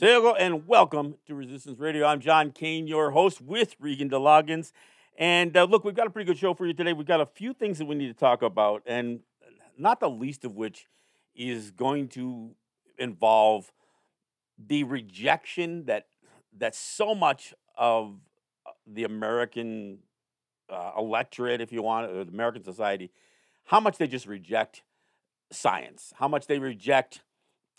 And welcome to Resistance Radio. I'm John Kane, your host with Regan DeLoggins. And uh, look, we've got a pretty good show for you today. We've got a few things that we need to talk about, and not the least of which is going to involve the rejection that that so much of uh, the American uh, electorate, if you want, or the American society, how much they just reject science, how much they reject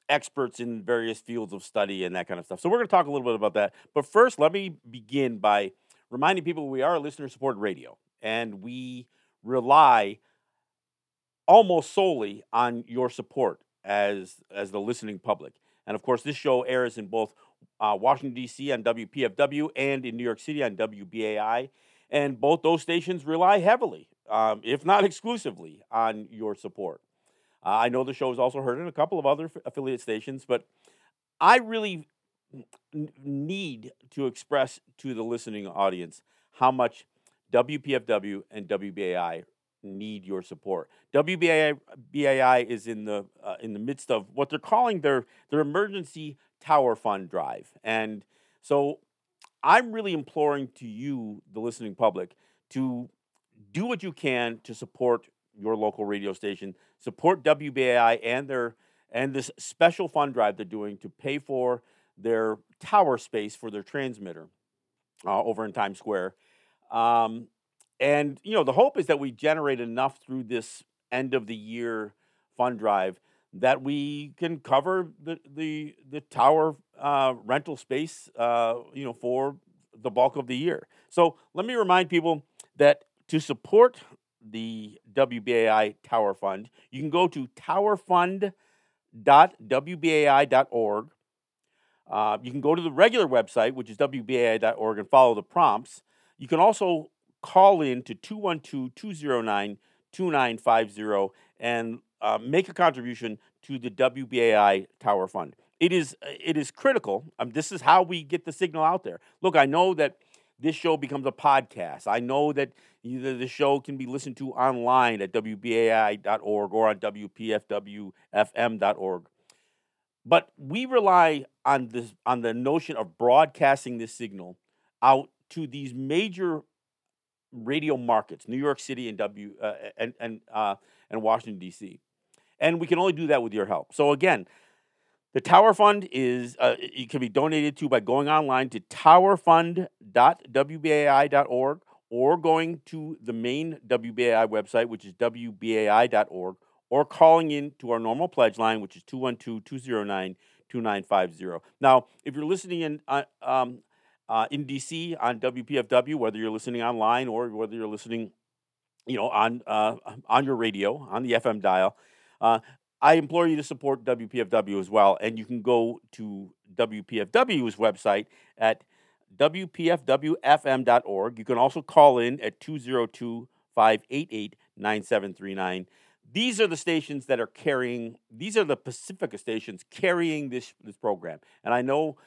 experts in various fields of study and that kind of stuff. So we're going to talk a little bit about that. But first, let me begin by reminding people we are a listener supported radio and we rely almost solely on your support as as the listening public. And of course, this show airs in both uh, Washington D.C. on WPFW and in New York City on WBAI. And both those stations rely heavily, um, if not exclusively, on your support. Uh, I know the show is also heard in a couple of other affiliate stations, but I really need to express to the listening audience how much WPFW and WBAI need your support. WBAI is in the uh, in the midst of what they're calling their their emergency tower fund drive, and so I'm really imploring to you, the listening public, to do what you can to support your local radio station, support WBAI and their and this special fund drive they're doing to pay for their tower space for their transmitter uh, over in Times Square. Um, and you know the hope is that we generate enough through this end of the year fund drive that we can cover the the the tower uh, rental space, uh, you know, for the bulk of the year. So let me remind people that to support the WBAI Tower Fund, you can go to towerfund.wbai.org. Uh, you can go to the regular website, which is wbai.org, and follow the prompts. You can also call in to 212 209 2950 and uh, make a contribution to the WBAI Tower Fund. It is, it is critical. Um, this is how we get the signal out there. Look, I know that this show becomes a podcast. I know that the show can be listened to online at WBAI.org or on WPFWFM.org. But we rely on this on the notion of broadcasting this signal out to these major radio markets, New York City and W uh, and and uh, and Washington D.C. And we can only do that with your help. So again, the Tower Fund is uh, it can be donated to by going online to towerfund.wbai.org or going to the main WBAI website, which is wbai.org, or calling in to our normal pledge line, which is 212-209-2950. Now, if you're listening in uh, um, uh, in DC on WPFW, whether you're listening online or whether you're listening, you know, on uh, on your radio on the FM dial, uh, I implore you to support WPFW as well, and you can go to WPFW's website at WPFWFM.org. You can also call in at 202 588 9739. These are the stations that are carrying, these are the Pacifica stations carrying this, this program. And I know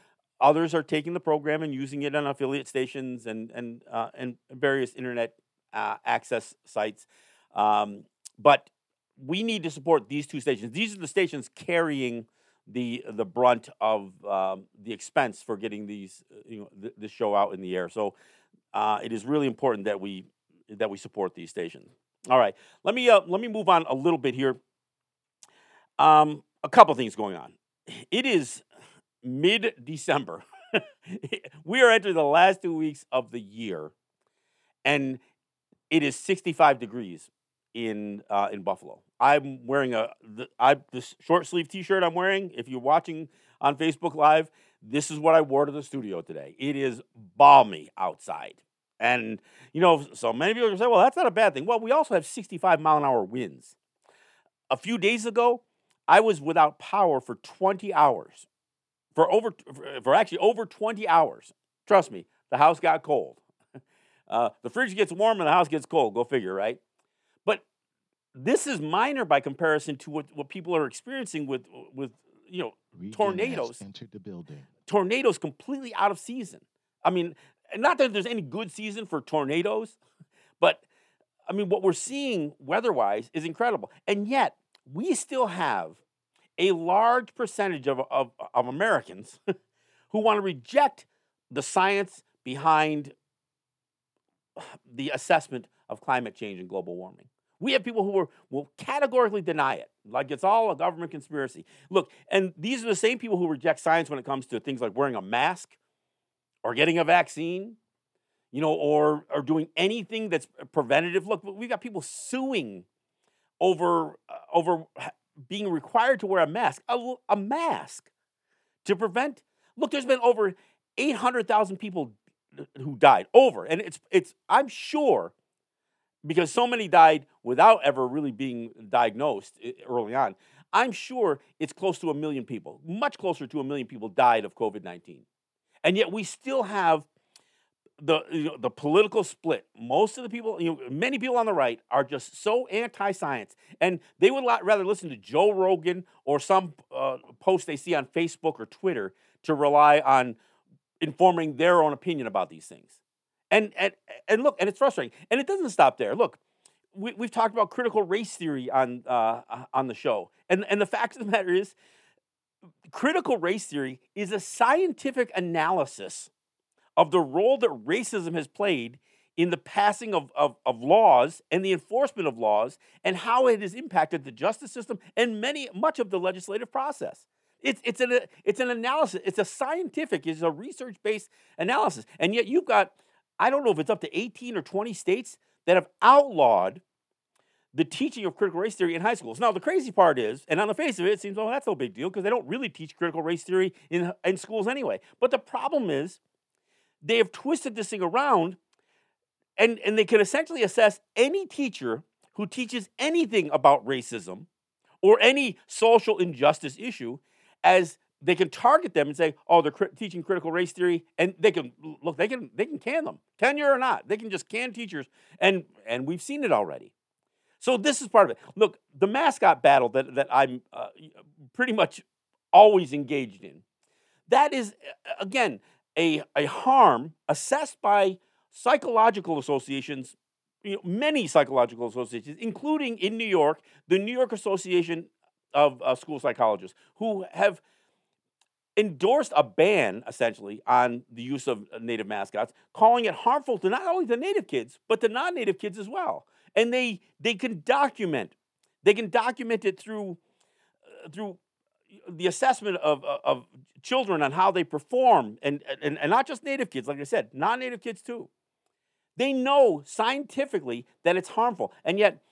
others are taking the program and using it on affiliate stations and, and, uh, and various internet uh, access sites. Um, but we need to support these two stations. These are the stations carrying the the brunt of um, the expense for getting these uh, you know th- this show out in the air. So uh, it is really important that we that we support these stations. All right, let me uh, let me move on a little bit here. Um, a couple things going on. It is mid December. we are entering the last two weeks of the year, and it is 65 degrees in uh, in Buffalo. I'm wearing a the, I this short sleeve T-shirt I'm wearing. If you're watching on Facebook Live, this is what I wore to the studio today. It is balmy outside, and you know, so many people say, "Well, that's not a bad thing." Well, we also have 65 mile an hour winds. A few days ago, I was without power for 20 hours, for over for actually over 20 hours. Trust me, the house got cold. Uh, the fridge gets warm and the house gets cold. Go figure, right? This is minor by comparison to what, what people are experiencing with with you know Regan tornadoes. entered the building. Tornadoes completely out of season. I mean, not that there's any good season for tornadoes, but I mean, what we're seeing weather-wise is incredible, and yet we still have a large percentage of of, of Americans who want to reject the science behind the assessment of climate change and global warming. We have people who are, will categorically deny it, like it's all a government conspiracy. Look, and these are the same people who reject science when it comes to things like wearing a mask or getting a vaccine, you know, or, or doing anything that's preventative. Look, we've got people suing over, uh, over being required to wear a mask, a, a mask to prevent. Look, there's been over 800,000 people who died over, and it's it's I'm sure because so many died without ever really being diagnosed early on. I'm sure it's close to a million people, much closer to a million people died of COVID 19. And yet we still have the, you know, the political split. Most of the people, you know, many people on the right are just so anti science. And they would rather listen to Joe Rogan or some uh, post they see on Facebook or Twitter to rely on informing their own opinion about these things. And, and, and look, and it's frustrating. And it doesn't stop there. Look, we, have talked about critical race theory on, uh, on the show. And, and the fact of the matter is, critical race theory is a scientific analysis of the role that racism has played in the passing of, of, of, laws and the enforcement of laws and how it has impacted the justice system and many much of the legislative process. It's, it's, an, it's an analysis, it's a scientific, it's a research based analysis. And yet you've got I don't know if it's up to 18 or 20 states that have outlawed the teaching of critical race theory in high schools. Now, the crazy part is, and on the face of it, it seems, oh, that's no big deal because they don't really teach critical race theory in, in schools anyway. But the problem is, they have twisted this thing around and, and they can essentially assess any teacher who teaches anything about racism or any social injustice issue as they can target them and say, "Oh, they're teaching critical race theory," and they can look. They can they can can them, tenure or not. They can just can teachers, and and we've seen it already. So this is part of it. Look, the mascot battle that that I'm uh, pretty much always engaged in. That is again a a harm assessed by psychological associations. You know, many psychological associations, including in New York, the New York Association of uh, School Psychologists, who have endorsed a ban essentially on the use of uh, native mascots, calling it harmful to not only the native kids but the non-native kids as well. And they they can document they can document it through uh, through the assessment of, uh, of children on how they perform and, and and not just native kids like I said, non-native kids too. They know scientifically that it's harmful. And yet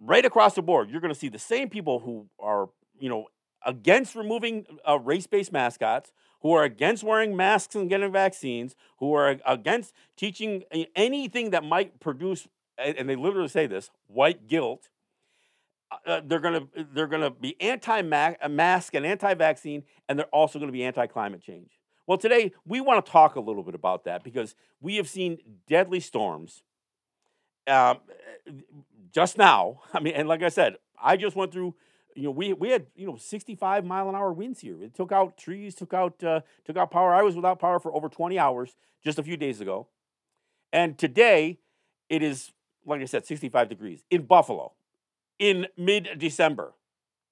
right across the board, you're going to see the same people who are, you know, against removing uh, race based mascots, who are against wearing masks and getting vaccines, who are against teaching anything that might produce, and they literally say this, white guilt. Uh, uh they're gonna they're gonna be anti uh, and anti vaccine, and they're also gonna be anti climate change. Well, today we want to talk a little bit about that because we have seen deadly storms. Um, just now, I mean, and like I said, I just went through you know, we we had you know 65 mile an hour winds here. It took out trees, took out uh, took out power. I was without power for over 20 hours just a few days ago, and today it is like I said, 65 degrees in Buffalo in mid December.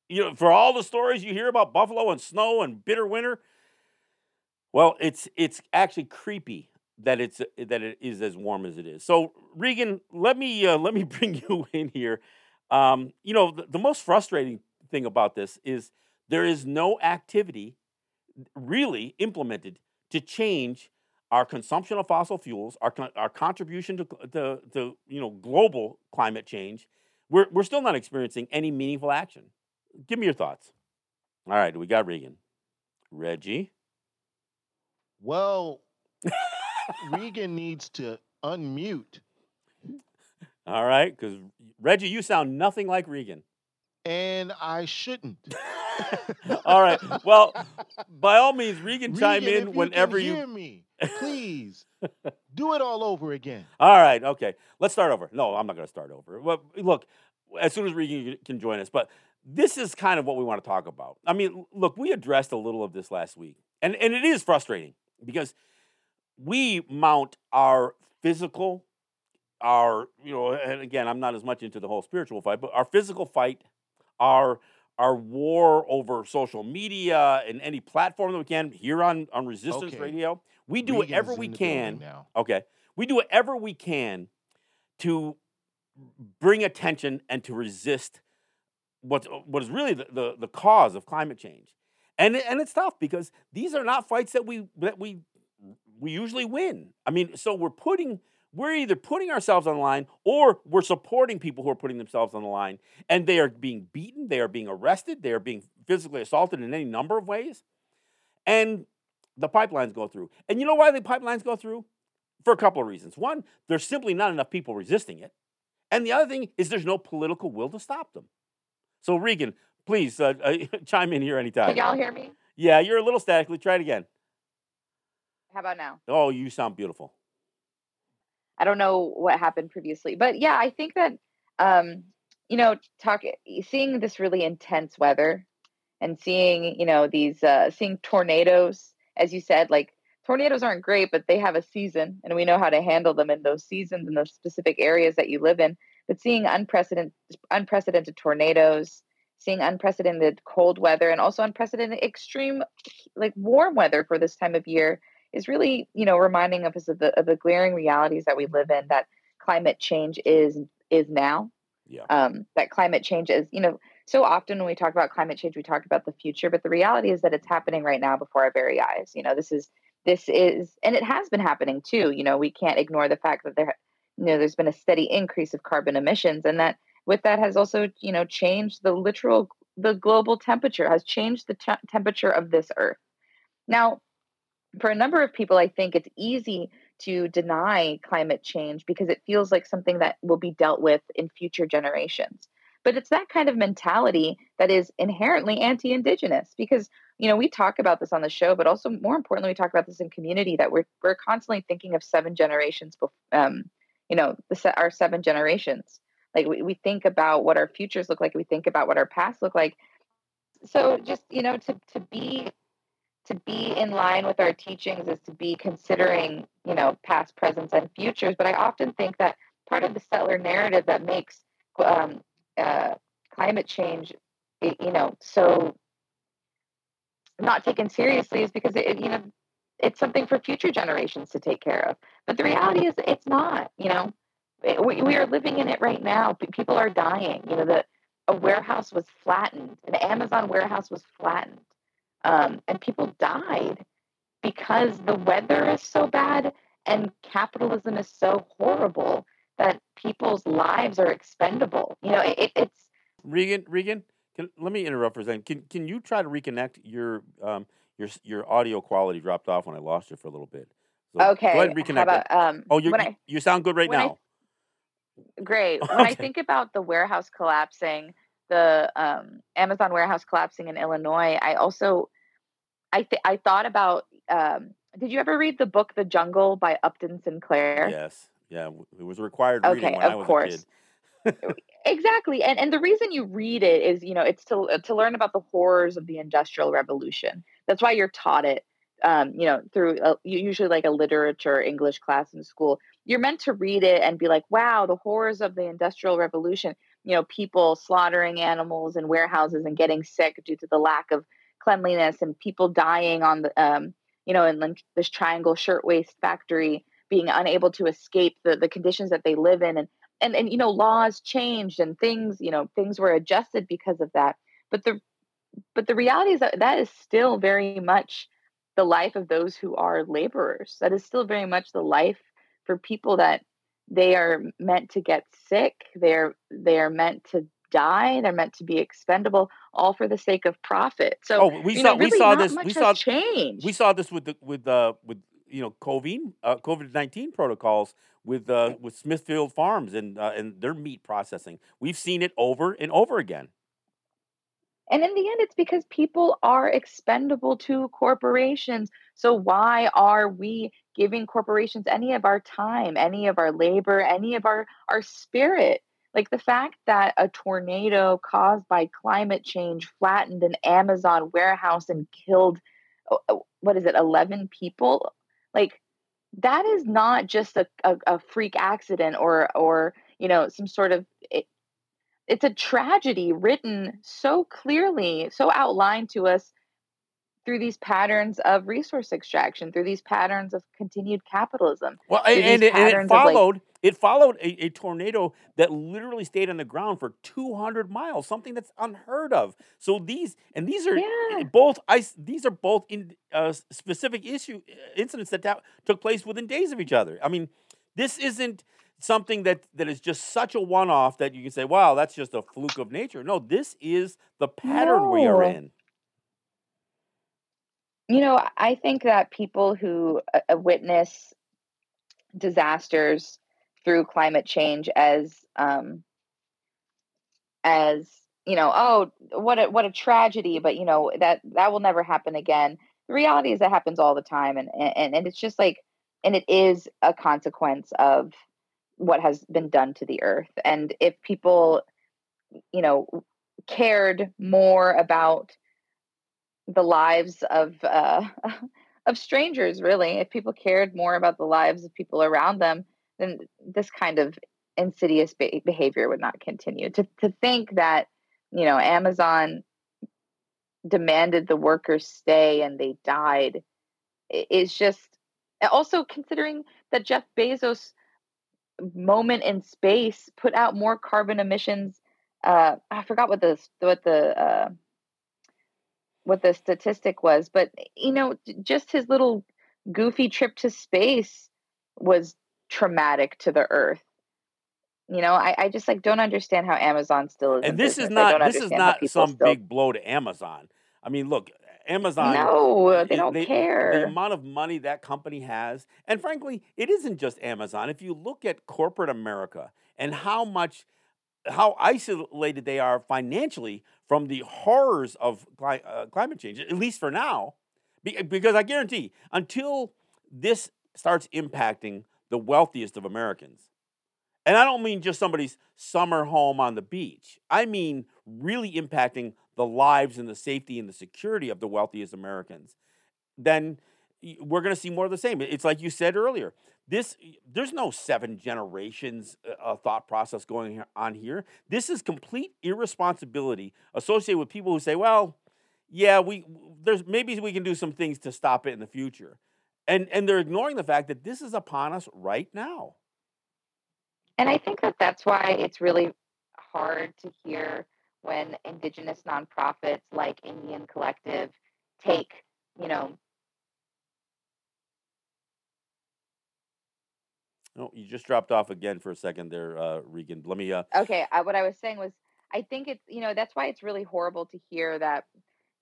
You know, for all the stories you hear about Buffalo and snow and bitter winter, well, it's it's actually creepy that it's that it is as warm as it is. So Regan, let me uh, let me bring you in here. Um, you know, the, the most frustrating thing about this is there is no activity really implemented to change our consumption of fossil fuels, our, our contribution to, the to you know, global climate change. We're, we're still not experiencing any meaningful action. Give me your thoughts. All right, we got Regan. Reggie? Well, Regan needs to unmute. All right, because Reggie, you sound nothing like Regan and I shouldn't. all right. Well, by all means, Regan, chime in if whenever you you hear me. Please do it all over again. All right. Okay. Let's start over. No, I'm not going to start over. Well, look, as soon as Regan can join us, but this is kind of what we want to talk about. I mean, look, we addressed a little of this last week, and and it is frustrating because we mount our physical our you know and again i'm not as much into the whole spiritual fight but our physical fight our our war over social media and any platform that we can here on, on Resistance Okay. Radio. We do whatever we in the building can. now. Okay. We do whatever we can to bring attention and to resist what's what is really the, the, the cause of climate change. And and it's tough because these are not fights that we that we we usually win. I mean, so we're putting we're either putting ourselves on the line or we're supporting people who are putting themselves on the line and they are being beaten, they are being arrested, they are being physically assaulted in any number of ways. And the pipelines go through. And you know why the pipelines go through? For a couple of reasons. One, there's simply not enough people resisting it. And the other thing is there's no political will to stop them. So, Regan, please uh, uh, chime in here anytime. Can y'all hear me? Yeah, you're a little statically. Try it again. How about now? Oh, you sound beautiful. I don't know what happened previously, but yeah, I think that um, you know, talk seeing this really intense weather and seeing you know these uh, seeing tornadoes, as you said, like tornadoes aren't great, but they have a season, and we know how to handle them in those seasons in those specific areas that you live in. But seeing unprecedented unprecedented tornadoes, seeing unprecedented cold weather, and also unprecedented extreme like warm weather for this time of year is really you know reminding us of the of the glaring realities that we live in that climate change is is now. Yeah. um, that climate change is you know so often when we talk about climate change we talk about the future but the reality is that it's happening right now before our very eyes. You know this is this is and it has been happening too. You know we can't ignore the fact that there you know there's been a steady increase of carbon emissions and that with that has also you know changed the literal the global temperature has changed the te- temperature of this earth. Now for a number of people, I think it's easy to deny climate change because it feels like something that will be dealt with in future generations. But it's that kind of mentality that is inherently anti Indigenous because, you know, we talk about this on the show, but also more importantly, we talk about this in community that we're, we're constantly thinking of seven generations, bef- um, you know, the, our seven generations. Like we, we think about what our futures look like, we think about what our past look like. So just, you know, to, to be to be in line with our teachings is to be considering, you know, past, presents, and futures. But I often think that part of the settler narrative that makes um, uh, climate change, you know, so not taken seriously is because it, you know, it's something for future generations to take care of. But the reality is, it's not. You know, It- we, we are living in it right now. People are dying. You know, the a warehouse was flattened. An Amazon warehouse was flattened um, and people died because the weather is so bad and capitalism is so horrible that people's lives are expendable. You know, it, it's Regan, Regan, can, let me interrupt for a second. Can can you try to reconnect your um your your audio quality dropped off when I lost you for a little bit. So okay. Go ahead and reconnect. How about um? oh, you you, sound good right when I- now. great. When I think about the warehouse collapsing, the um, Amazon warehouse collapsing in Illinois, I also I th- I thought about. Um, did you ever read the book The Jungle by Upton Sinclair? Yes. Yeah. It was a required reading Okay, when I of was course. a kid. exactly and and the reason you read it is you know it's to to learn about the horrors of the industrial revolution that's why you're taught it um you know through a, usually like a literature english class in school you're meant to read it and be like wow the horrors of the industrial revolution you know people slaughtering animals in warehouses and getting sick due to the lack of cleanliness and people dying on the um you know in this triangle shirtwaist factory being unable to escape the the conditions that they live in and and and you know laws changed and things you know things were adjusted because of that. But the but the reality is that that is still very much the life of those who are laborers. That is still very much the life for people that they are meant to get sick they're they are meant to die they're meant to be expendable all for the sake of profit so oh, we saw know, we saw this we saw change we saw this with the with uh with you know COVID uh, COVID nineteen protocols with uh with Smithfield Farms and uh, and their meat processing. We've seen it over and over again. And in the end, it's because people are expendable to corporations. So why are we giving corporations any of our time, any of our labor, any of our, our spirit? Like the fact that a tornado caused by climate change flattened an Amazon warehouse and killed, oh, oh, what is it, 11 people? Like that is not just a, a, a freak accident or, or, you know, some sort of, it's a tragedy written so clearly, so outlined to us through these patterns of resource extraction, through these patterns of continued capitalism. Well, and, and, it, and it followed. Like, it followed a, a, tornado that literally stayed on the ground for 200 miles, something that's unheard of. So these and these are yeah. both. These are both in uh, specific issue uh, incidents that, that took place within days of each other. I mean, this isn't something that that is just such a one-off that you can say, "Wow, that's just a fluke of nature." No, this is the pattern no. we are in. You know, I think that people who uh, witness disasters through climate change as um, as you know, oh, what a what a tragedy, but you know that that will never happen again. The reality is that happens all the time, and and and it's just like, and it is a consequence of what has been done to the earth. And if people, you know, cared more about the lives of uh, of strangers really if people cared more about the lives of people around them then this kind of insidious be- behavior would not continue to to think that you know amazon demanded the workers stay and they died is just also considering that jeff bezos moment in space put out more carbon emissions uh i forgot what the what the uh what the statistic was, but you know, just his little goofy trip to space was traumatic to the earth. You know, I, I just like don't understand how Amazon still is. And this is not this is not some big blow to Amazon. I mean, look, Amazon. No, they don't they, care. The amount of money that company has, and frankly, it isn't just Amazon. If you look at corporate America and how much how isolated they are financially from the horrors of cli- uh, climate change, at least for now. Be- because I guarantee, until this starts impacting the wealthiest of Americans, and I don't mean just somebody's summer home on the beach, I mean really impacting the lives and the safety and the security of the wealthiest Americans, then we're going to see more of the same. It's like you said earlier this there's no seven generations uh, thought process going on here. This is complete irresponsibility associated with people who say, "Well, yeah, we there's maybe we can do some things to stop it in the future," and and they're ignoring the fact that this is upon us right now. And I think that that's why it's really hard to hear when indigenous nonprofits like NDN Collective take, you know, Oh, you just dropped off again for a second there, uh, Regan. Let me. Uh... Okay, I, what I was saying was, I think it's you know that's why it's really horrible to hear that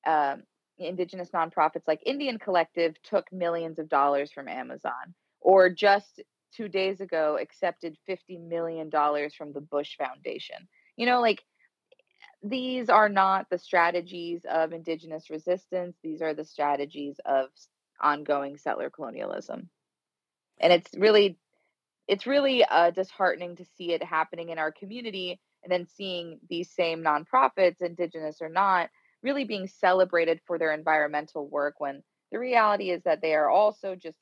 um, indigenous nonprofits like NDN Collective took millions of dollars from Amazon, or just two days ago accepted fifty million dollars from the Bush Foundation. You know, like these are not the strategies of indigenous resistance. These are the strategies of ongoing settler colonialism. And it's really it's really uh, disheartening to see it happening in our community and then seeing these same nonprofits, indigenous or not, really being celebrated for their environmental work when the reality is that they are also just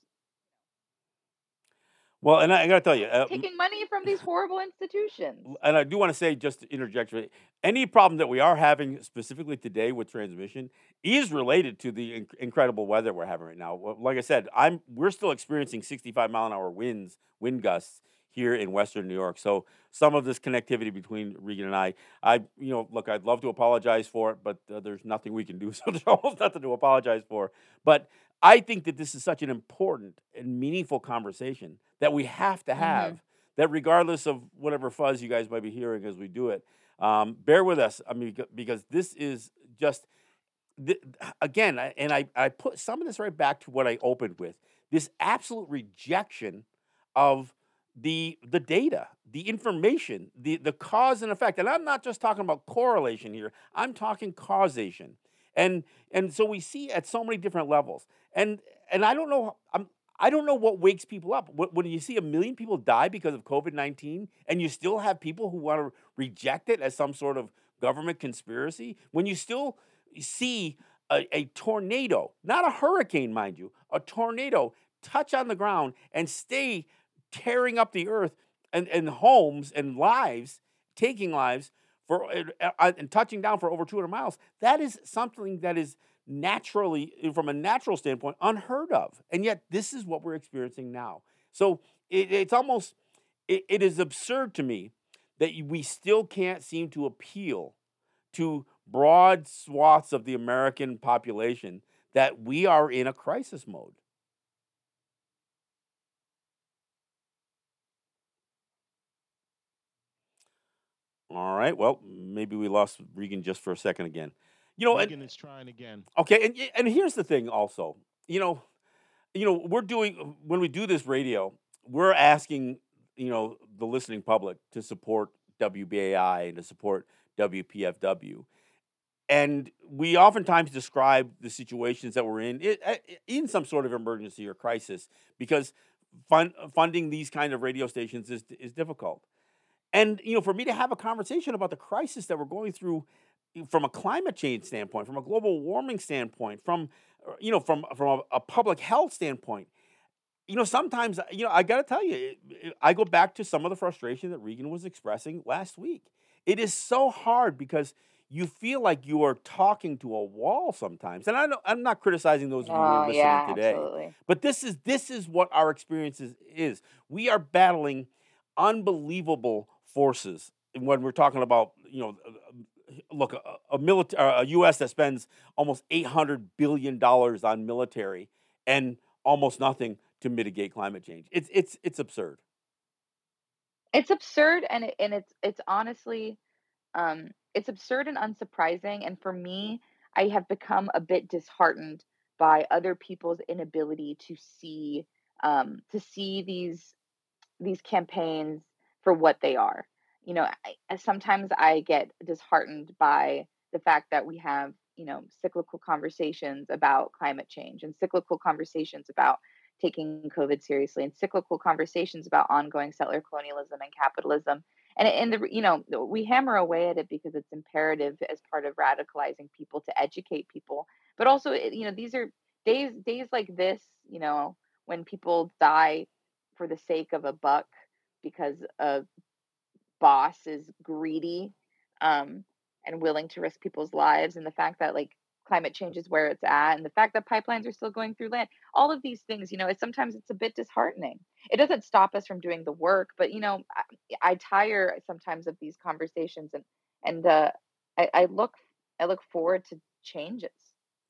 well, and I, I got to tell you, uh, taking money from these horrible institutions. And I do want to say, just to interject, any problem that we are having specifically today with transmission is related to the inc- incredible weather we're having right now. Like I said, I'm we're still experiencing 65 mile an hour winds, wind gusts here in Western New York. So some of this connectivity between Regan and I, I, you know, look, I'd love to apologize for it, but uh, there's nothing we can do. So there's almost nothing to apologize for. But I think that this is such an important and meaningful conversation that we have to mm-hmm. have. Mm-hmm. That regardless of whatever fuzz you guys might be hearing as we do it, um, bear with us. I mean, because this is just th- again, and I, I put some of this right back to what I opened with this absolute rejection of the the data, the information, the the cause and effect. And I'm not just talking about correlation here. I'm talking causation. And and so we see at so many different levels. And and I don't know I'm I don't know what wakes people up. When you see a million people die because of COVID 19 and you still have people who want to reject it as some sort of government conspiracy, when you still see a, a, tornado, not a hurricane, mind you, a tornado touch on the ground and stay tearing up the earth and, and homes and lives, taking lives for uh, uh, and touching down for over 200 miles. That is something that is naturally, from a natural standpoint, unheard of. And yet, this is what we're experiencing now. So it, it's almost, it, it is absurd to me that we still can't seem to appeal to broad swaths of the American population that we are in a crisis mode. All right. Well, maybe we lost Regan just for a second again. You know, Regan is trying again. Okay, and and here's the thing. Also, you know, you know, we're doing uh, when we do this radio, we're asking you know the listening public to support WBAI and to support WPFW, and we oftentimes describe the situations that we're in eh, in some sort of emergency or crisis because fund, funding these kind of radio stations is is difficult. And you know, for me to have a conversation about the crisis that we're going through from a climate change standpoint, from a global warming standpoint, from uh, you know, from from a, a public health standpoint, you know, sometimes you know, I got to tell you, I go back to some of the frustration that Regan was expressing last week. It is so hard because you feel like you are talking to a wall sometimes. And I know I'm not criticizing those of you who are listening yeah, today. absolutely. But this is this is what our experience is, is. We are battling unbelievable forces when we're talking about you know look a, a military a US that spends almost 800 billion dollars on military and almost nothing to mitigate climate change. It's it's it's absurd. It's absurd and it, and it's it's honestly um it's absurd and unsurprising and for me I have become a bit disheartened by other people's inability to see um to see these these campaigns for what they are. You know, I, sometimes I get disheartened by the fact that we have, you know, cyclical conversations about climate change and cyclical conversations about taking COVID seriously and cyclical conversations about ongoing settler colonialism and capitalism. And in the, you know, we hammer away at it because it's imperative as part of radicalizing people to educate people. But also, you know, these are days days like this, you know, when people die for the sake of a buck because a boss is greedy um, and willing to risk people's lives and the fact that like climate change is where it's at and the fact that pipelines are still going through land all of these things you know it's sometimes it's a bit disheartening it doesn't stop us from doing the work but you know i, I tire sometimes of these conversations and and uh, I, I look i look forward to changes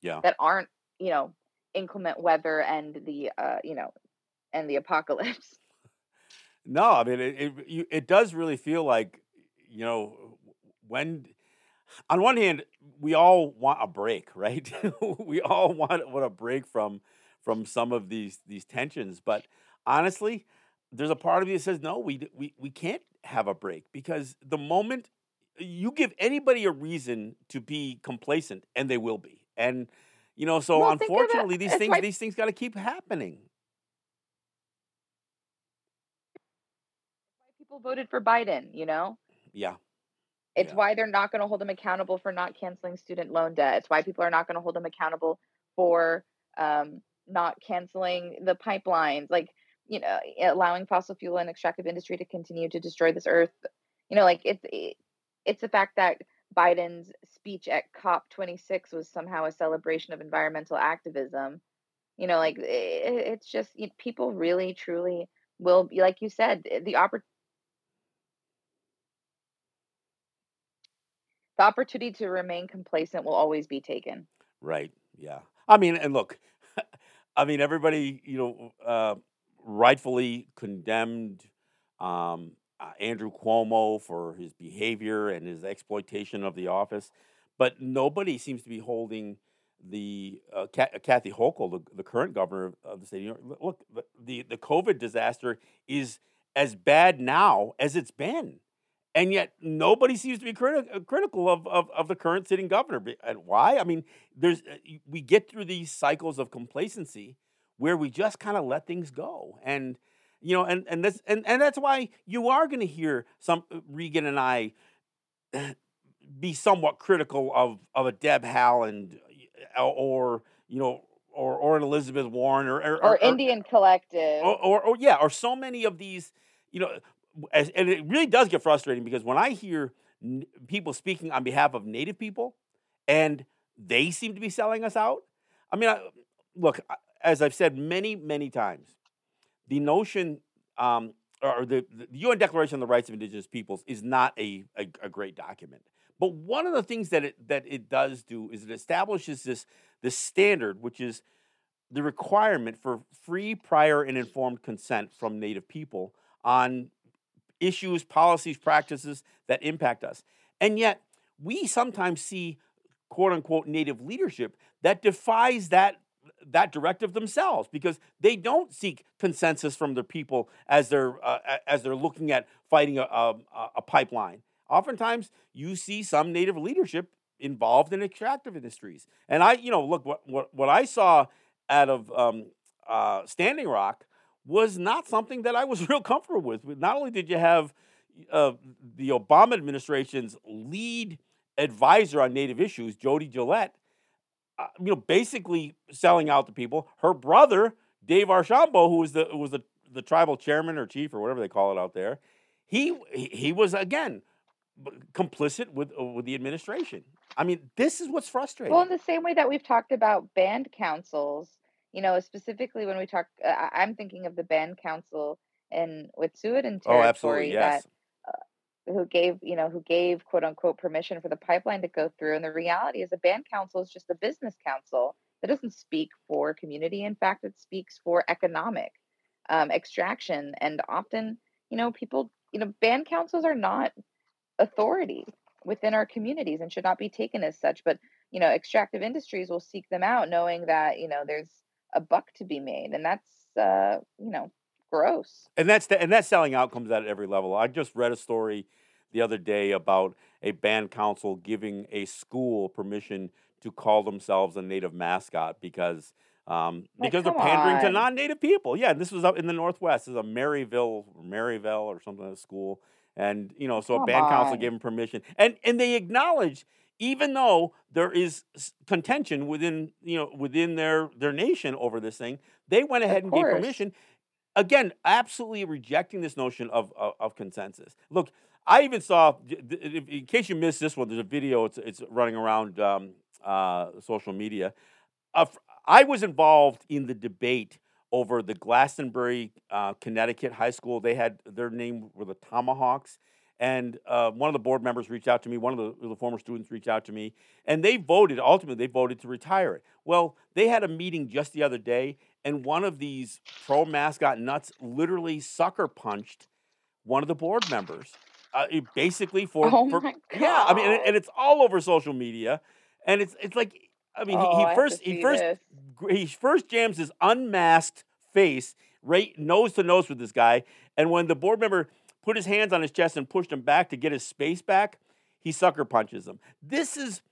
Yeah. that aren't you know inclement weather and the uh you know and the apocalypse No, I mean it. It, you, it does really feel like you know when. On one hand, we all want a break, right? we all want, want a break from from some of these these tensions, but honestly, there's a part of you that says no, we we we can't have a break because the moment you give anybody a reason to be complacent, and they will be, and you know, so Well, unfortunately, these things like- these things got to keep happening. People voted for Biden, you know? Yeah, It's Yeah. why they're not going to hold him accountable for not canceling student loan debt. It's why people are not going to hold him accountable for um, not canceling the pipelines, like, you know, allowing fossil fuel and extractive industry to continue to destroy this earth. You know, like it's it, it's the fact that Biden's speech at COP26 was somehow a celebration of environmental activism. You know, like it, it's just you people really truly will be like you said the oppor- the opportunity to remain complacent will always be taken. Right. Yeah. I mean, and look, I mean, everybody, you know, uh, rightfully condemned um, uh, Andrew Cuomo for his behavior and his exploitation of the office, but nobody seems to be holding the uh, Kathy Hochul, the, the current governor of the state. of New York. Look, the the COVID disaster is as bad now as it's been and yet nobody seems to be criti- uh, critical of, of, of the current sitting governor. And why? I mean, there's uh, we get through these cycles of complacency where we just kind of let things go, and you know, and and this and, and that's why you are going to hear some uh, Regan and I be somewhat critical of of a Deb Haaland or you know or or an Elizabeth Warren or or, Or, NDN Collective. or, or, or yeah, or so many of these, you know, and it really does get frustrating because when I hear n- people speaking on behalf of Native people, and they seem to be selling us out. I mean, I, look, as I've said many, many times, the notion um, or the, the UN Declaration on the Rights of Indigenous Peoples is not a, a, a, great document. But one of the things that it that it does do is it establishes this this standard, which is the requirement for free, prior, and informed consent from Native people on issues, policies, practices that impact us. And yet, we sometimes see quote unquote native leadership that defies that that directive themselves because they don't seek consensus from their people as they're uh, as they're looking at fighting a, a, a, pipeline. Oftentimes, you see some native leadership involved in extractive industries, and I, you know, look what what, what I saw out of um, uh, Standing Rock was not something that I was real comfortable with. Not only did you have uh, the Obama administration's lead advisor on native issues, Jodi Gillette, uh, you know, basically selling out to people. Her brother, Dave Archambault, who was the who was the, the tribal chairman or chief or whatever they call it out there, he he was again complicit with uh, with the administration. I mean, this is what's frustrating. Well, in the same way that we've talked about band councils, you know, specifically when we talk, uh, I'm thinking of the band council in Wet'suwet'en territory oh, yes. that who gave you know who gave quote unquote permission for the pipeline to go through and the reality is a band council is just a business council that doesn't speak for community in fact it speaks for economic um, extraction and often you know people you know band councils are not authority within our communities and should not be taken as such but you know extractive industries will seek them out knowing that you know there's a buck to be made and that's uh you know gross. And that's the, and that's selling out comes at every level. I just read a story the other day about a band council giving a school permission to call themselves a native mascot because um, because they're pandering on. to non-native people. Yeah, and this was up in the Northwest. This is a Maryville, Maryville or something at school, and you know, so come a band on. council gave them permission, and and they acknowledge even though there is contention within you know within their their nation over this thing, they went ahead and gave permission again, absolutely rejecting this notion of, of, of consensus. Look, I even saw, in case you missed this one, there's a video, it's, it's running around um, uh, social media. Uh, I was involved in the debate over the Glastonbury, uh, Connecticut high school. They had their name were the Tomahawks. And uh, one of the board members reached out to me. One of the, the, former students reached out to me, and they voted. Ultimately, they voted to retire it. Well, they had a meeting just the other day, and one of these pro mascot nuts literally sucker punched one of the board members. Uh, basically for, oh for yeah, I mean, and, and, it's all over social media, and it's it's like I mean, oh, he, he first he first this. he first jams his unmasked face right nose to nose with this guy, and when the board member put his hands on his chest and pushed him back to get his space back, he sucker punches him. This is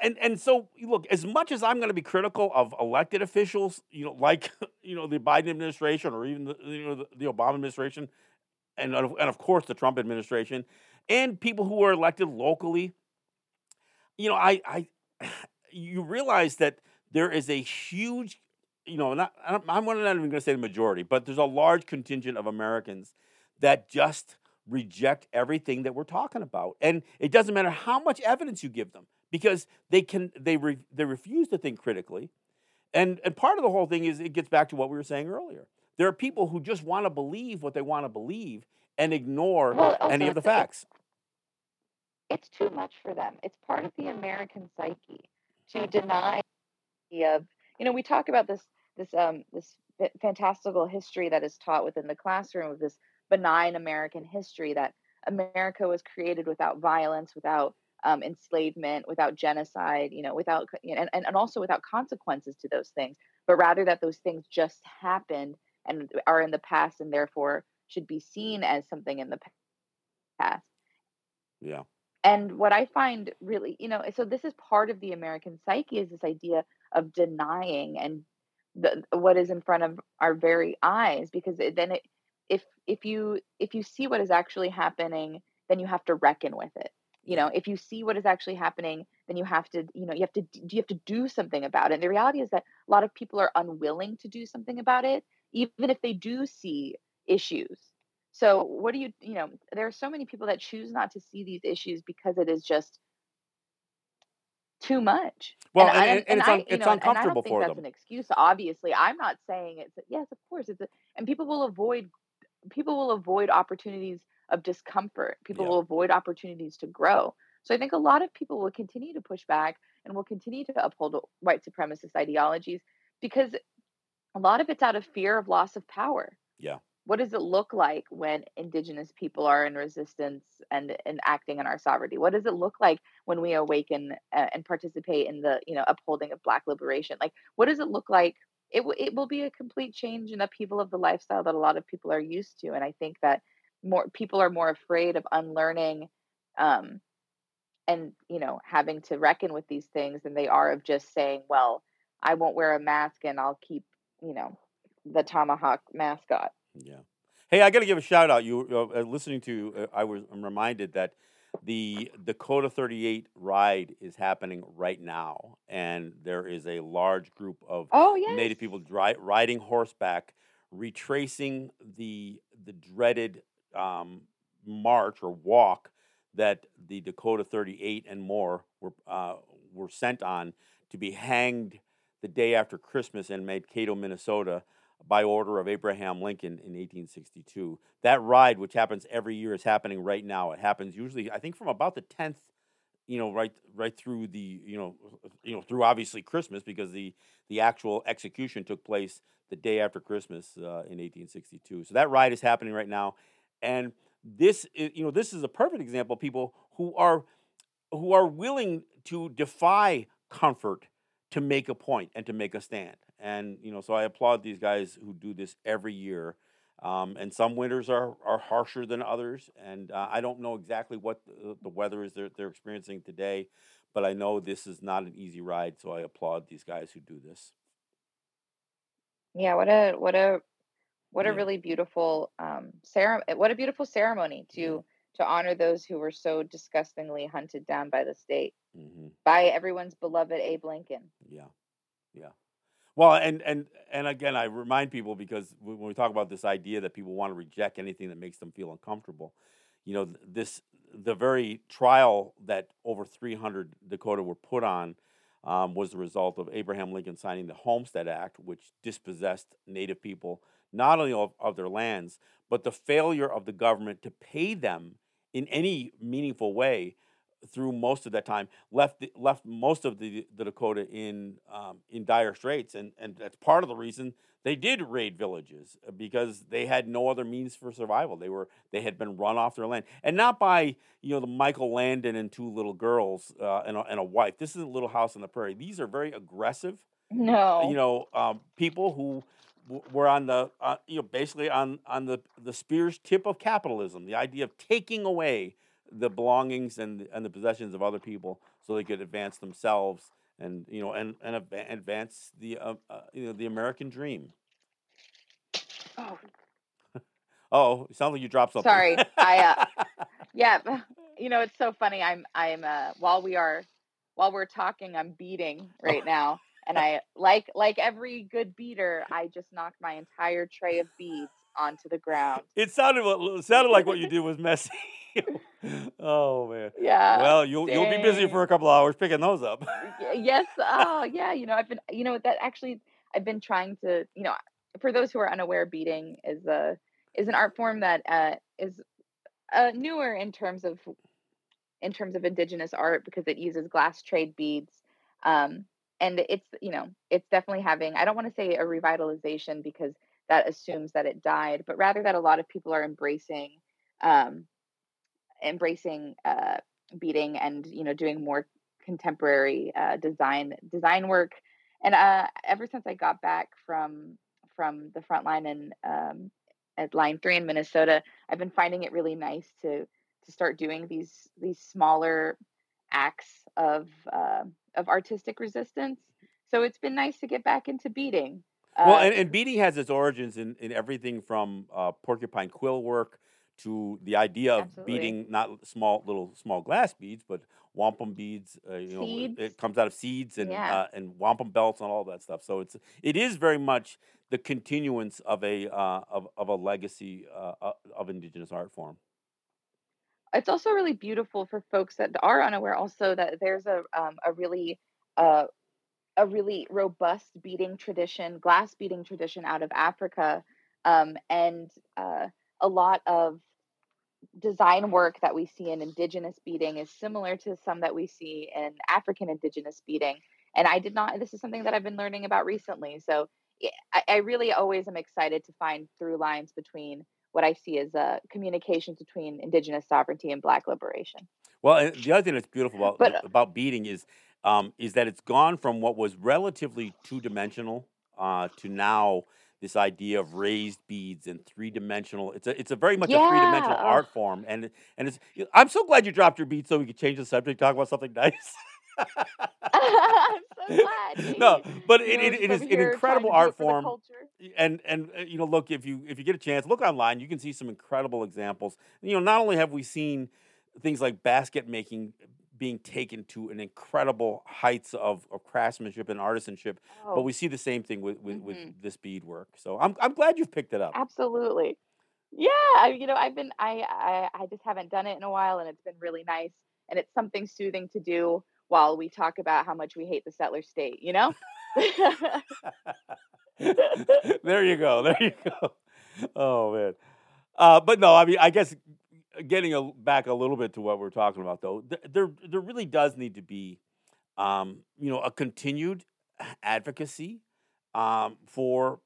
and and so look, as much as I'm going to be critical of elected officials, you know, like you know the Biden administration or even the you know the, the Obama administration, and and of course the Trump administration, and people who are elected locally, you know, I I you realize that there is a huge, you know, not I'm not even going to say the majority, but there's a large contingent of Americans that just reject everything that we're talking about. And it doesn't matter how much evidence you give them because they can they re, they refuse to think critically. And and part of the whole thing is it gets back to what we were saying earlier. There are people who just want to believe what they want to believe and ignore well, any of the facts. It's too much for them. It's part of the American psyche to deny of you know we talk about this this um this fantastical history that is taught within the classroom of this benign American history that America was created without violence, without um, enslavement, without genocide, you know, without you know, and, and also without consequences to those things, but rather that those things just happened and are in the past and therefore should be seen as something in the past. Yeah. And what I find really, you know, so this is part of the American psyche is this idea of denying and the, what is in front of our very eyes because it, then it if if you if you see what is actually happening then you have to reckon with it you know if you see what is actually happening then you have to you know you have to you have to do something about it and the reality is that a lot of people are unwilling to do something about it even if they do see issues So what do you you know? There are so many people that choose not to see these issues because it is just too much. Well, and, and, I, and, and it's, I, un, it's know, and I don't think for that's them. an excuse. Obviously, I'm not saying it's yes, of course it's a, and people will avoid people will avoid opportunities of discomfort. People Yeah. will avoid opportunities to grow. So I think a lot of people will continue to push back and will continue to uphold white supremacist ideologies because a lot of it's out of fear of loss of power. Yeah. What does it look like when indigenous people are in resistance and, and acting in our sovereignty? What does it look like when we awaken uh, and participate in the you know upholding of Black liberation? Like, what does it look like? It w- it will be a complete change and upheaval of the lifestyle that a lot of people are used to, and I think that more people are more afraid of unlearning, um, and you know having to reckon with these things than they are of just saying, well, I won't wear a mask and I'll keep you know the tomahawk mascot. Yeah. Hey, I got to give a shout out. You uh, listening to? Uh, I was I'm reminded that the Dakota 38 ride is happening right now, and there is a large group of Oh yes, Native people dri- riding horseback, retracing the the dreaded um, march or walk that the Dakota 38 and more were uh, were sent on to be hanged the day after Christmas in Mankato, Minnesota, by order of Abraham Lincoln in 1862. That ride, which happens every year, is happening right now. It happens usually, I think, from about the 10th you know right right through the you know you know through obviously Christmas because the the actual execution took place the day after Christmas uh, in 1862. So that ride is happening right now, and this is, you know this is a perfect example of people who are who are willing to defy comfort to make a point and to make a stand. And you know, so I applaud these guys who do this every year. Um, and some winters are, are harsher than others, and uh, I don't know exactly what the, the weather is they're, they're experiencing today, but I know this is not an easy ride. So I applaud these guys who do this. yeah. What a what a what a Yeah. really beautiful um ceremony. What a beautiful ceremony to to honor those who were so disgustingly hunted down by the state hmm by everyone's beloved Abe Lincoln. Yeah, yeah. Well, and and and again, I remind people because when we talk about this idea that people want to reject anything that makes them feel uncomfortable, you know, this the very trial that over 300 Dakota were put on um, was the result of Abraham Lincoln signing the Homestead Act, which dispossessed Native people not only of, of their lands, but the failure of the government to pay them in any meaningful way through most of that time left the, left most of the, the Dakota in um, in dire straits, and and that's part of the reason they did raid villages uh, because they had no other means for survival. They were they had been run off their land, and not by you know the Michael Landon and two little girls uh, and, a, and a wife. This isn't Little House on the Prairie. These are very aggressive No. you know, um, people who were on the, uh, you know, basically on on the the spear's tip of capitalism. The idea of taking away the belongings and and the possessions of other people so they could advance themselves and you know and and adva- advance the uh, uh, you know the American dream. Oh, Oh, it sounds like you dropped something. Sorry, I, yeah. You know, it's so funny. I'm I'm uh while we are while we're talking, I'm beading right now. And I like like every good beater, I just knocked my entire tray of beads onto the ground. it sounded what- it sounded like what you did was messy. oh man. Yeah. well, you'll you'll be busy for a couple hours picking those up. Yes oh yeah you know i've been you know that actually i've been trying to you know for those who are unaware beading is a is an art form that uh is uh newer in terms of in terms of indigenous art because it uses glass trade beads um and it's you know it's definitely having i don't want to say a revitalization because that assumes that it died but rather that a lot of people are embracing um embracing uh beading and you know doing more contemporary uh, design design work. And uh, ever since i got back from from the front line in um, at line three in minnesota i've been finding it really nice to to start doing these these smaller acts of uh, of artistic resistance so it's been nice to get back into beading Well, Uh, and, and beading has its origins in, in everything from uh, porcupine quill work to the idea of Absolutely. beading not small little small glass beads, but wampum beads. Uh, you know, it- Seeds. it comes out of seeds and Yeah. uh, and wampum belts and all that stuff. So it's it is very much the continuance of a uh, of of a legacy of indigenous art form. It's also really beautiful for folks that are unaware also that there's a um, a really uh, a really robust beading tradition, glass beading tradition out of Africa, um, and uh, a lot of design work that we see in indigenous beading is similar to some that we see in African indigenous beading. And I did not. This is something that I've been learning about recently. So I, I really always am excited to find through lines between what I see as uh, communications between indigenous sovereignty and Black liberation. Well, the other thing that's beautiful about But uh about beading is um, is that it's gone from what was relatively two dimensional uh, to now this idea of raised beads and three dimensional. It's a it's a very much a three dimensional art form, and and it's. I'm so glad you dropped your beads so we could change the subject, talk about something nice. I'm so glad. no, but it, it, it is an incredible art it for the form and and uh, you know look if you if you get a chance look online you can see some incredible examples. You know not only have we seen things like basket making being taken to an incredible heights of, of craftsmanship and artisanship but Oh, we see the same thing with with, with hmm this beadwork so i'm i'm glad you've picked it up. Absolutely. Yeah, you know, I've been, I, I, I just haven't done it in a while, and it's been really nice, and it's something soothing to do while we talk about how much we hate the settler state. You know. there you go there you go oh man uh, but no i mean i guess getting a, back a little bit to what we're talking about though th- there there really does need to be um, you know a continued advocacy um, for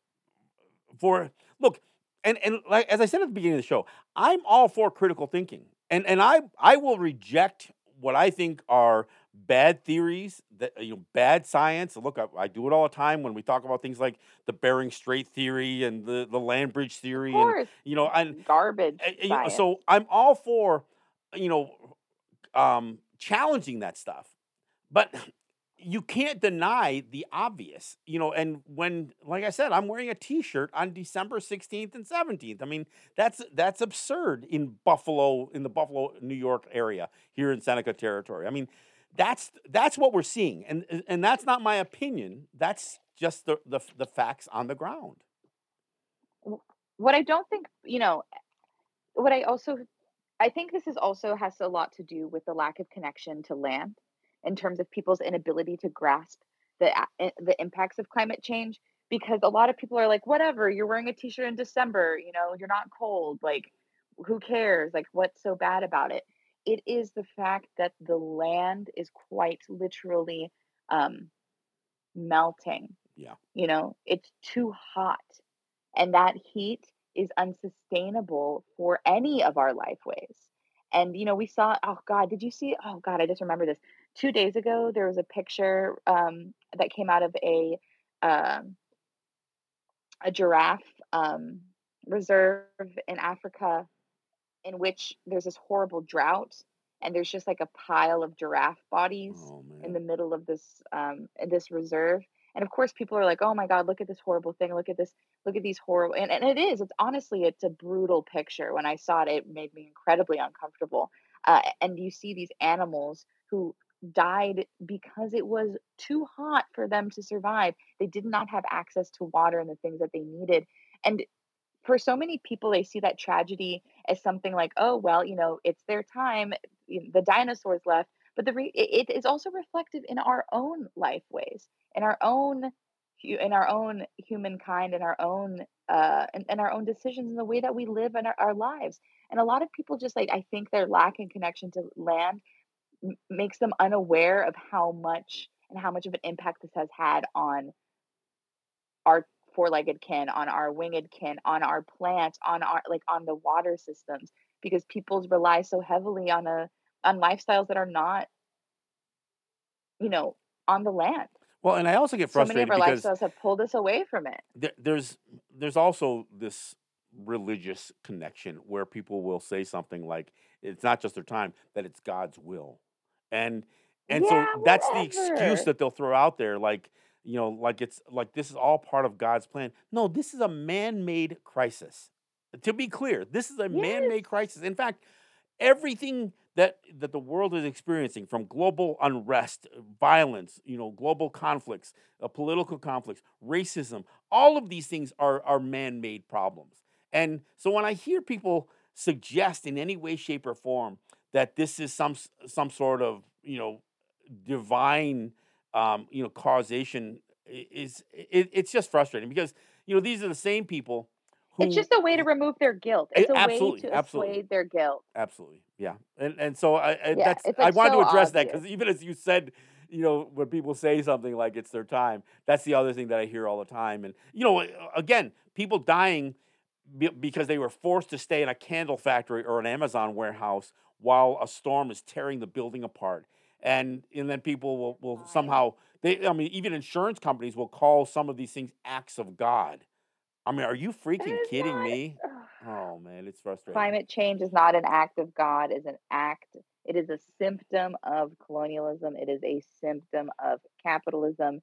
for look and and like as I said at the beginning of the show, I'm all for critical thinking, and and I I will reject what I think are bad theories that uh, you know bad science. Look, I, I do it all the time when we talk about things like the Bering Strait theory and the the land bridge of theory, and you know and garbage and, you know, so I'm all for you know um, challenging that stuff, but you can't deny the obvious, you know. And when, like I said, I'm wearing a T-shirt on December 16th and 17th. I mean, that's that's absurd in Buffalo, in the Buffalo, New York area here in Seneca territory. I mean, that's that's what we're seeing, and and that's not my opinion. That's just the the, the facts on the ground. What I don't think, you know, what I also I think this is also has a lot to do with the lack of connection to land in terms of people's inability to grasp the the impacts of climate change because a lot of people are like whatever you're wearing a t-shirt in December you know you're not cold like who cares like what's so bad about it it is the fact that the land is quite literally um melting Yeah. you know it's too hot and that heat is unsustainable for any of our lifeways and you know we saw oh god did you see oh god i just remember this two days ago there was a picture um, that came out of a um, a giraffe um, reserve in africa in which there's this horrible drought and there's just like a pile of giraffe bodies Oh in the middle of this um in this reserve and of course people are like oh my god look at this horrible thing look at this look at these horrible and, and it is it's honestly it's a brutal picture when i saw it it made me incredibly uncomfortable uh, and you see these animals who died because it was too hot for them to survive they did not have access to water and the things that they needed and for so many people they see that tragedy as something like oh well you know it's their time the dinosaurs left but the re- it is also reflective in our own life ways in our own in our own humankind in our own uh in our own decisions in the way that we live in our, our lives and a lot of people just like i think their lack in connection to land m- makes them unaware of how much and how much of an impact this has had on our four-legged kin on our winged kin on our plants on our like on the water systems because people rely so heavily on a on lifestyles that are not you know on the land. Well, and I also get so many of frustrated our because lifestyles have pulled us away from it. There, there's there's also this religious connection where people will say something like it's not just their time that it's God's will. And and so yeah that's the excuse that they'll throw out there like you know like it's like this is all part of God's plan. No, this is a man-made crisis. To be clear, this is a yes man-made crisis. In fact, everything that that the world is experiencing from global unrest, violence, you know, global conflicts, uh, political conflicts, racism, all of these things are are man-made problems. And so when I hear people suggest in any way shape or form that this is some some sort of, you know, divine um, you know, causation is it, it's just frustrating because, you know, these are the same people who, it's just a way to remove their guilt. It's a way to absolutely. their guilt. Absolutely, yeah, and and so I, I Yeah, that's it's, I wanted so to address that because even as you said, you know, when people say something like it's their time, that's the other thing that I hear all the time, and you know, again, people dying because they were forced to stay in a candle factory or an Amazon warehouse while a storm is tearing the building apart, and and then people will will somehow they I mean even insurance companies will call some of these things acts of God. I mean, are you freaking kidding not. me? Oh man, it's frustrating. Climate change is not an act of God, is an act. It is a symptom of colonialism. It is a symptom of capitalism.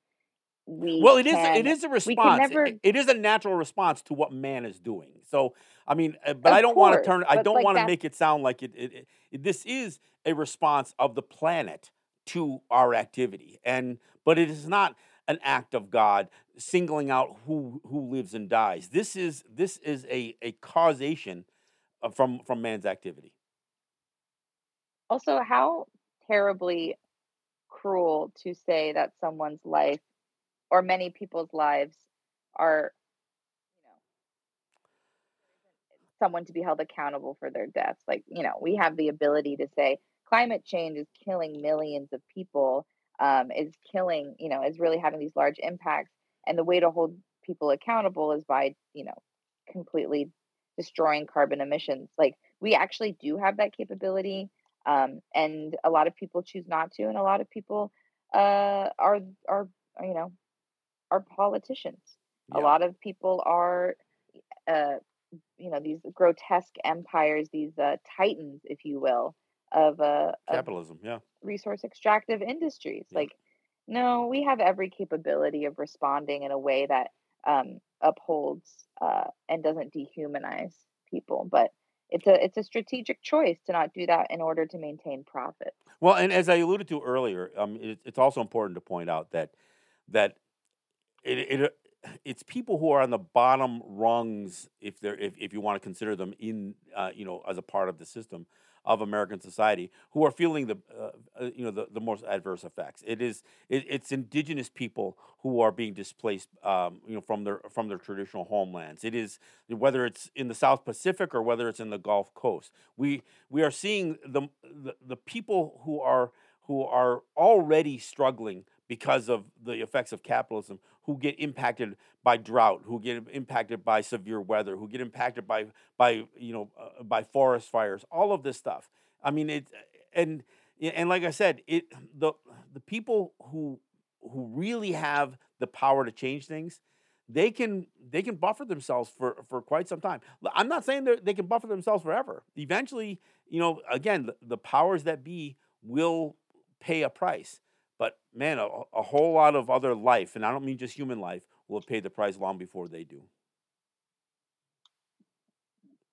We Well, it is. It can is a response. never It, it is a natural response to what man is doing. So, I mean, uh, but I don't want to turn. I don't like want to make it sound like it, it, it. This is a response of the planet to our activity, and but it is not an act of God singling out who who lives and dies. This is this is a a causation uh, from from man's activity. also how terribly cruel to say that someone's life or many people's lives are, you know, someone to be held accountable for their deaths. Like, you know, we have the ability to say climate change is killing millions of people, um, is killing, you know, is really having these large impacts. And the way to hold people accountable is by, you know, completely destroying carbon emissions. Like, we actually do have that capability. Um, and a lot of people choose not to, and a lot of people uh, are, are, you know, are politicians. A lot of people are uh, you know these grotesque empires these uh, titans if you will of uh, of capitalism. Yeah, resource extractive industries yeah. like no we have every capability of responding in a way that um, upholds uh, and doesn't dehumanize people but it's a it's a strategic choice to not do that in order to maintain profit Well, and as I alluded to earlier, um, it, it's also important to point out that that it, it it's people who are on the bottom rungs, if they're if, if you want to consider them in uh, you know as a part of the system of American society, who are feeling the uh, uh, you know the, the most adverse effects. It is it, it's indigenous people who are being displaced um, you know from their from their traditional homelands. It is whether it's in the South Pacific or whether it's in the Gulf Coast. We we are seeing the the, the people who are who are already struggling because of the effects of capitalism, who get impacted by drought, who get impacted by severe weather, who get impacted by by you know uh, by forest fires, all of this stuff. I mean it, and and like I said, it the the people who who really have the power to change things, they can they can buffer themselves for for quite some time. i'm not saying that they can buffer themselves forever. Eventually, you know, again, the, the powers that be will pay a price. Man, a, a whole lot of other life, and I don't mean just human life, will pay the price long before they do.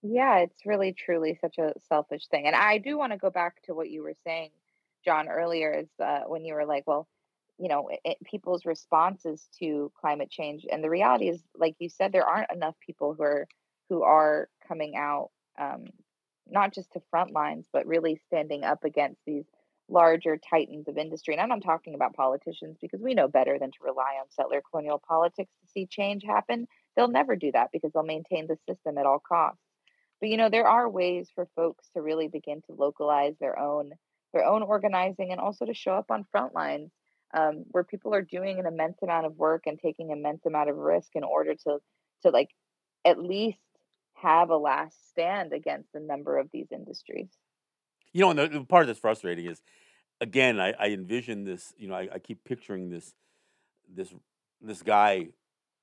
Yeah, it's really truly such a selfish thing. And I do want to go back to what you were saying, John, earlier, is uh, when you were like, well, you know, it- people's responses to climate change. And the reality is, like you said, there aren't enough people who are who are coming out, um, not just to front lines, but really standing up against these larger titans of industry. And I'm not talking about politicians because we know better than to rely on settler colonial politics to see change happen. They'll never do that because they'll maintain the system at all costs. But you know, there are ways for folks to really begin to localize their own their own organizing and also to show up on front lines um, where people are doing an immense amount of work and taking immense amount of risk in order to to like at least have a last stand against a number of these industries. You know, and the, the part that's frustrating is, again, I, I envision this. You know, I, I keep picturing this, this, this guy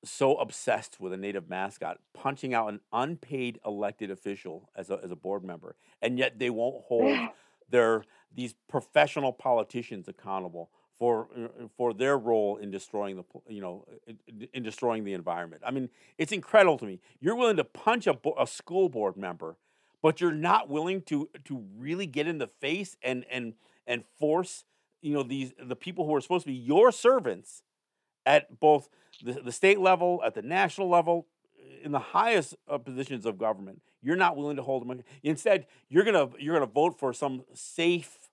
so obsessed with a native mascot punching out an unpaid elected official as a as a board member, and yet they won't hold their these professional politicians accountable for uh, for their role in destroying the you know in, in destroying the environment. I mean, it's incredible to me. You're willing to punch a, bo- a school board member, but you're not willing to to really get in the face and and and force you know these the people who are supposed to be your servants at both the, the state level, at the national level, in the highest uh, positions of government. You're not willing to hold them. Instead, you're gonna you're gonna vote for some safe,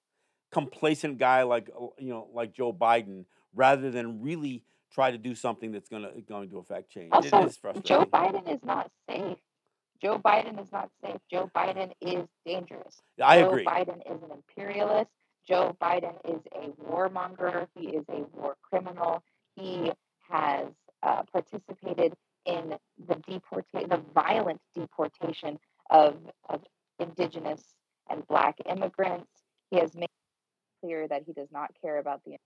complacent guy like uh, you know like Joe Biden, rather than really try to do something that's gonna going to affect change. Also, it is frustrating. Joe Biden is not safe. Joe Biden is not safe. Joe Biden is dangerous. I Joe agree. Biden is an imperialist. Joe Biden is a warmonger. He is a war criminal. He has uh, participated in the deportation, the violent deportation of, of indigenous and black immigrants. He has made clear that he does not care about the.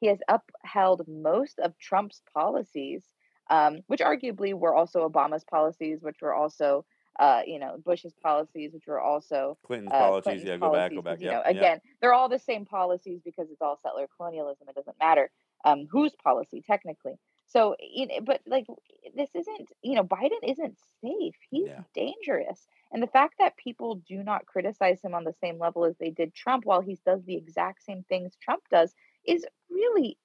He has upheld most of Trump's policies, um, which arguably were also Obama's policies, which were also, uh, you know, Bush's policies, which were also Clinton's uh, policies, Clinton's yeah, go back, policies, go back. You Yeah, know, yeah. again, they're all the same policies because it's all settler colonialism. It doesn't matter um, whose policy technically. So, you know, but like this isn't, you know, Biden isn't safe. He's Yeah. dangerous, and the fact that people do not criticize him on the same level as they did Trump, while he does the exact same things Trump does, is really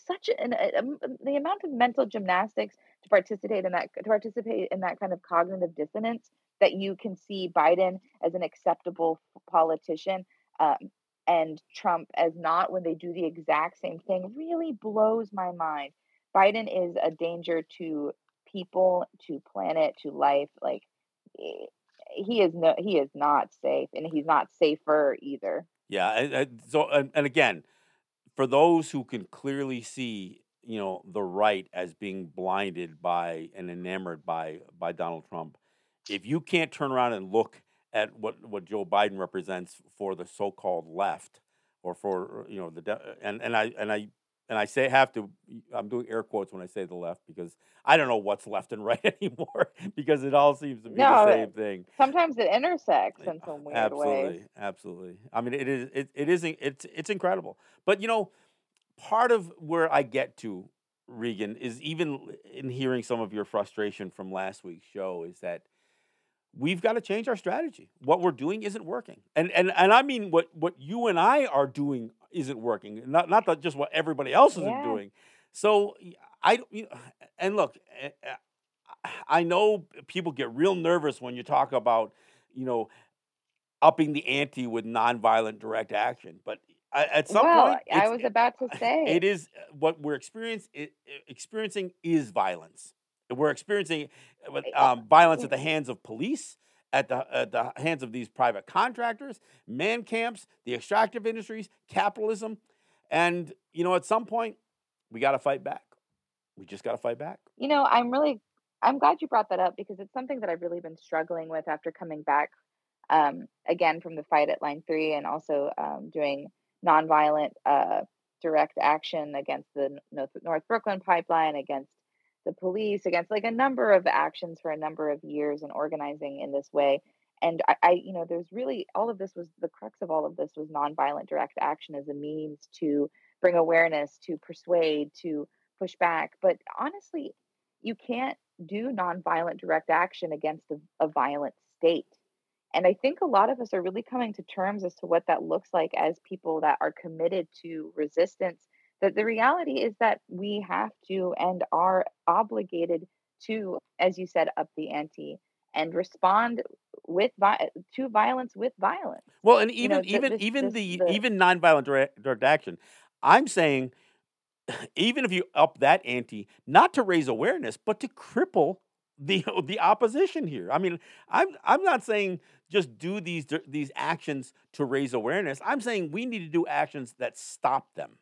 such an a, the amount of mental gymnastics to participate in that to participate in that kind of cognitive dissonance that you can see Biden as an acceptable politician um, and Trump as not when they do the exact same thing really blows my mind. Biden is a danger to people, to planet, to life. Like eh, he is no, he is not safe, and he's not safer either. Yeah, and, and so and, and again, for those who can clearly see, you know, the right as being blinded by and enamored by by Donald Trump, if you can't turn around and look at what what Joe Biden represents for the so-called left, or for you know the and and I and I and I say have to I'm doing air quotes when I say the left because I don't know what's left and right anymore because it all seems to be No, the same thing. Sometimes it intersects in Uh, some weird way. absolutely, absolutely. I mean, it is it, it isn't it's it's incredible. But you know, part of where I get to Regan is even in hearing some of your frustration from last week's show is that we've got to change our strategy. What we're doing isn't working, and and and I mean what what you and I are doing isn't working. Not not that just what everybody else isn't Yeah. doing. So I you know, and look, eh, eh, I know people get real nervous when you talk about you know upping the ante with nonviolent direct action, but at some well, point, I was about to eh, say it is eh, what we're experience, eh, i- i- experiencing is violence. We're experiencing um, violence at the hands of police, at the at the hands of these private contractors, man camps, the extractive industries, capitalism, and you know at some point we got to fight back. We just got to fight back. You know, I'm really I'm glad you brought that up because it's something that I've really been struggling with after coming back um, again from the fight at Line Three and also um, doing nonviolent uh, direct action against the North, North Brooklyn pipeline, against the police, against like a number of actions for a number of years and organizing in this way. And I, I, you know, there's really all of this was the crux of all of this was nonviolent direct action as a means to bring awareness, to persuade, to push back. But honestly, you can't do nonviolent direct action against a, a violent state. And I think a lot of us are really coming to terms as to what that looks like as people that are committed to resistance. That the reality is that we have to and are obligated to, as you said, up the ante and respond with vi- to violence with violence. Well, and You even know, even this- even this- the, the- even nonviolent direct, direct action, I'm saying, even if you up that ante, not to raise awareness, but to cripple the the opposition here. I mean, I'm I'm not saying just do these these actions to raise awareness. I'm saying we need to do actions that stop them,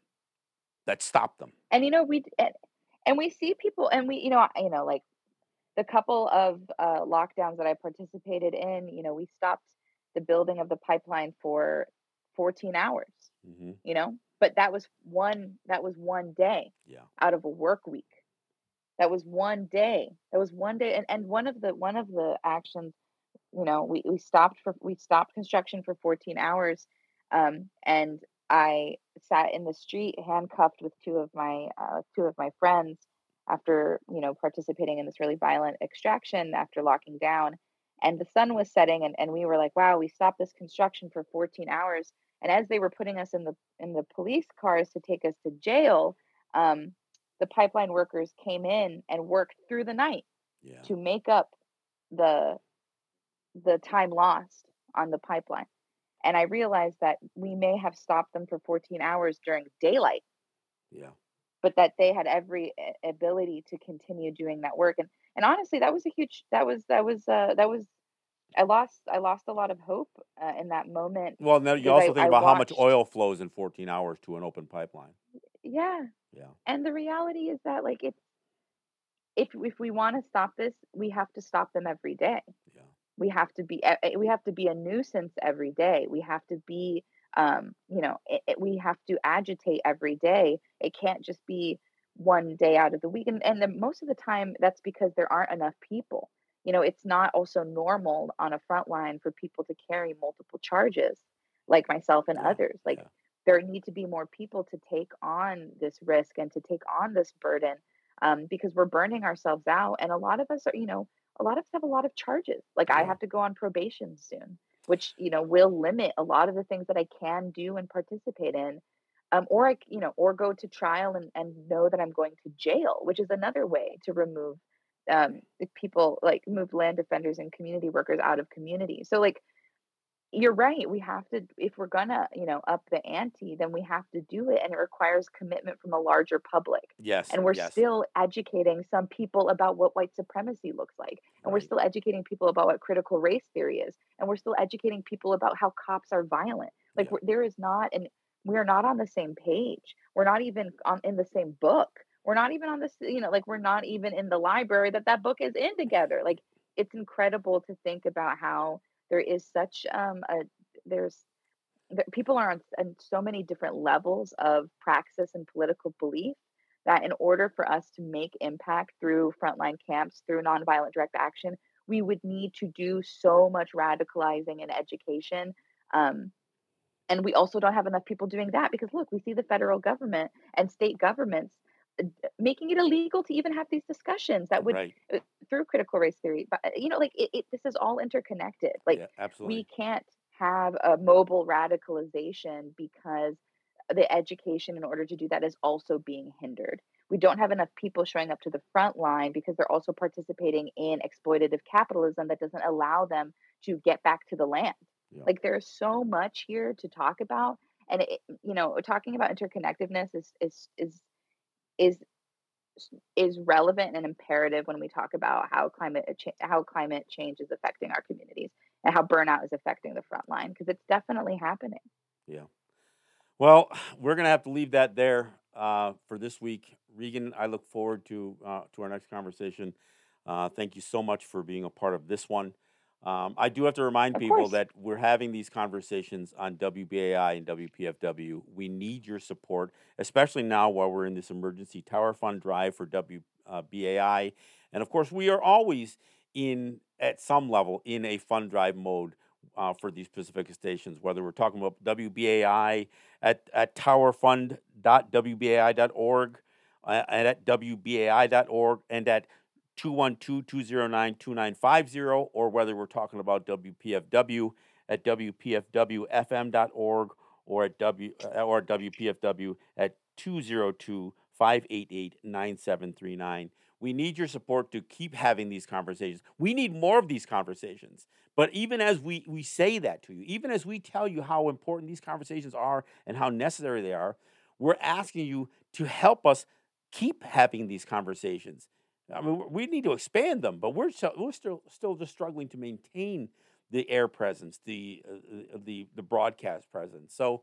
that stopped them. and you know we and, we see people and we you know you know like the couple of uh, lockdowns that i participated in you know we stopped the building of the pipeline for 14 hours hmm you know but that was one that was one day Yeah. out of a work week that was one day that was one day and, and one of the one of the actions you know we, we stopped for we stopped construction for 14 hours um, and i sat in the street handcuffed with two of my uh, two of my friends after you know participating in this really violent extraction after locking down and the sun was setting and, and we were like wow we stopped this construction for 14 hours and as they were putting us in the in the police cars to take us to jail um, the pipeline workers came in and worked through the night Yeah. to make up the the time lost on the pipeline and i realized that we may have stopped them for 14 hours during daylight Yeah. but that they had every ability to continue doing that work and and honestly that was a huge that was that was uh that was i lost i lost a lot of hope uh, in that moment Well, now you also I- think I about how much oil flows in 14 hours to an open pipeline. yeah Yeah. and the reality is that like it's if if we want to stop this we have to stop them every day. We have to be e- e- we have to be a nuisance every day we have to be um you know it, it- we have to agitate every day it can't just be one day out of the week and, and the, most of the time that's because there aren't enough people you know it's not also normal on a front line for people to carry multiple charges like myself and Yeah, others like yeah. there need to be more people to take on this risk and to take on this burden um, because we're burning ourselves out and a lot of us are you know a lot of us have a lot of charges like i have to go on probation soon which you know will limit a lot of the things that i can do and participate in um, or I you know or go to trial and, and know that i'm going to jail which is another way to remove um, people like move land defenders and community workers out of community. So like you're right we have to if we're gonna you know up the ante then we have to do it and it requires commitment from a larger public Yes. and we're yes. still educating some people about what white supremacy looks like and we're still educating people about what critical race theory is and we're still educating people about how cops are violent like Yeah. there is not and we're not on the same page we're not even on in the same book we're not even on this you know like we're not even in the library that that book is in together like it's incredible to think about how there is such um a there's that people are on, on so many different levels of praxis and political belief that in order for us to make impact through frontline camps through nonviolent direct action we would need to do so much radicalizing and education um, and we also don't have enough people doing that because look we see the federal government and state governments making it illegal to even have these discussions that would right. uh, through critical race theory but uh, you know like it, it, this is all interconnected like yeah, absolutely. we can't have a mobile radicalization because the education in order to do that is also being hindered. We don't have enough people showing up to the front line because they're also participating in exploitative capitalism that doesn't allow them to get back to the land. Yeah. Like there's so much here to talk about and it, you know talking about interconnectedness is is is is is relevant and imperative when we talk about how climate how climate change is affecting our communities and how burnout is affecting the front line because it's definitely happening. Yeah. Well, we're going to have to leave that there uh, for this week. Regan, I look forward to uh, to our next conversation. Uh, thank you so much for being a part of this one. Um, I do have to remind Of people course. that we're having these conversations on WBAI and WPFW. We need your support, especially now while we're in this emergency tower fund drive for WBAI. And of course, we are always in, at some level, in a fund drive mode uh, for these specific stations, whether we're talking about WBAI at, at towerfund.wbai.org uh, and at WBAI.org and at 212-209-2950 or whether we're talking about WPFW at WPFWFM.org or at W uh, or WPFW at 202-588-9739. We need your support to keep having these conversations. We need more of these conversations. But even as we, we say that to you, even as we tell you how important these conversations are and how necessary they are, we're asking you to help us keep having these conversations. I mean, we- need to expand them, but we're so, we're still still just struggling to maintain the air presence, the uh, uh, the the broadcast presence. So,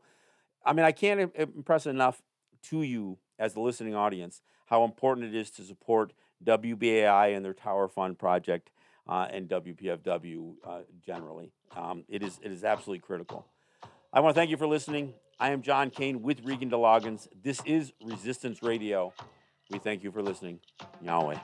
I mean, I can't impress enough to you as the listening audience how important it is to support WBAI and their Tower Fund project uh, and WPFW uh, generally. Um, it is it is absolutely critical. I want to thank you for listening. I am John Kane with Regan de Loggans. This is Resistance Radio. We thank you for listening. Yahweh.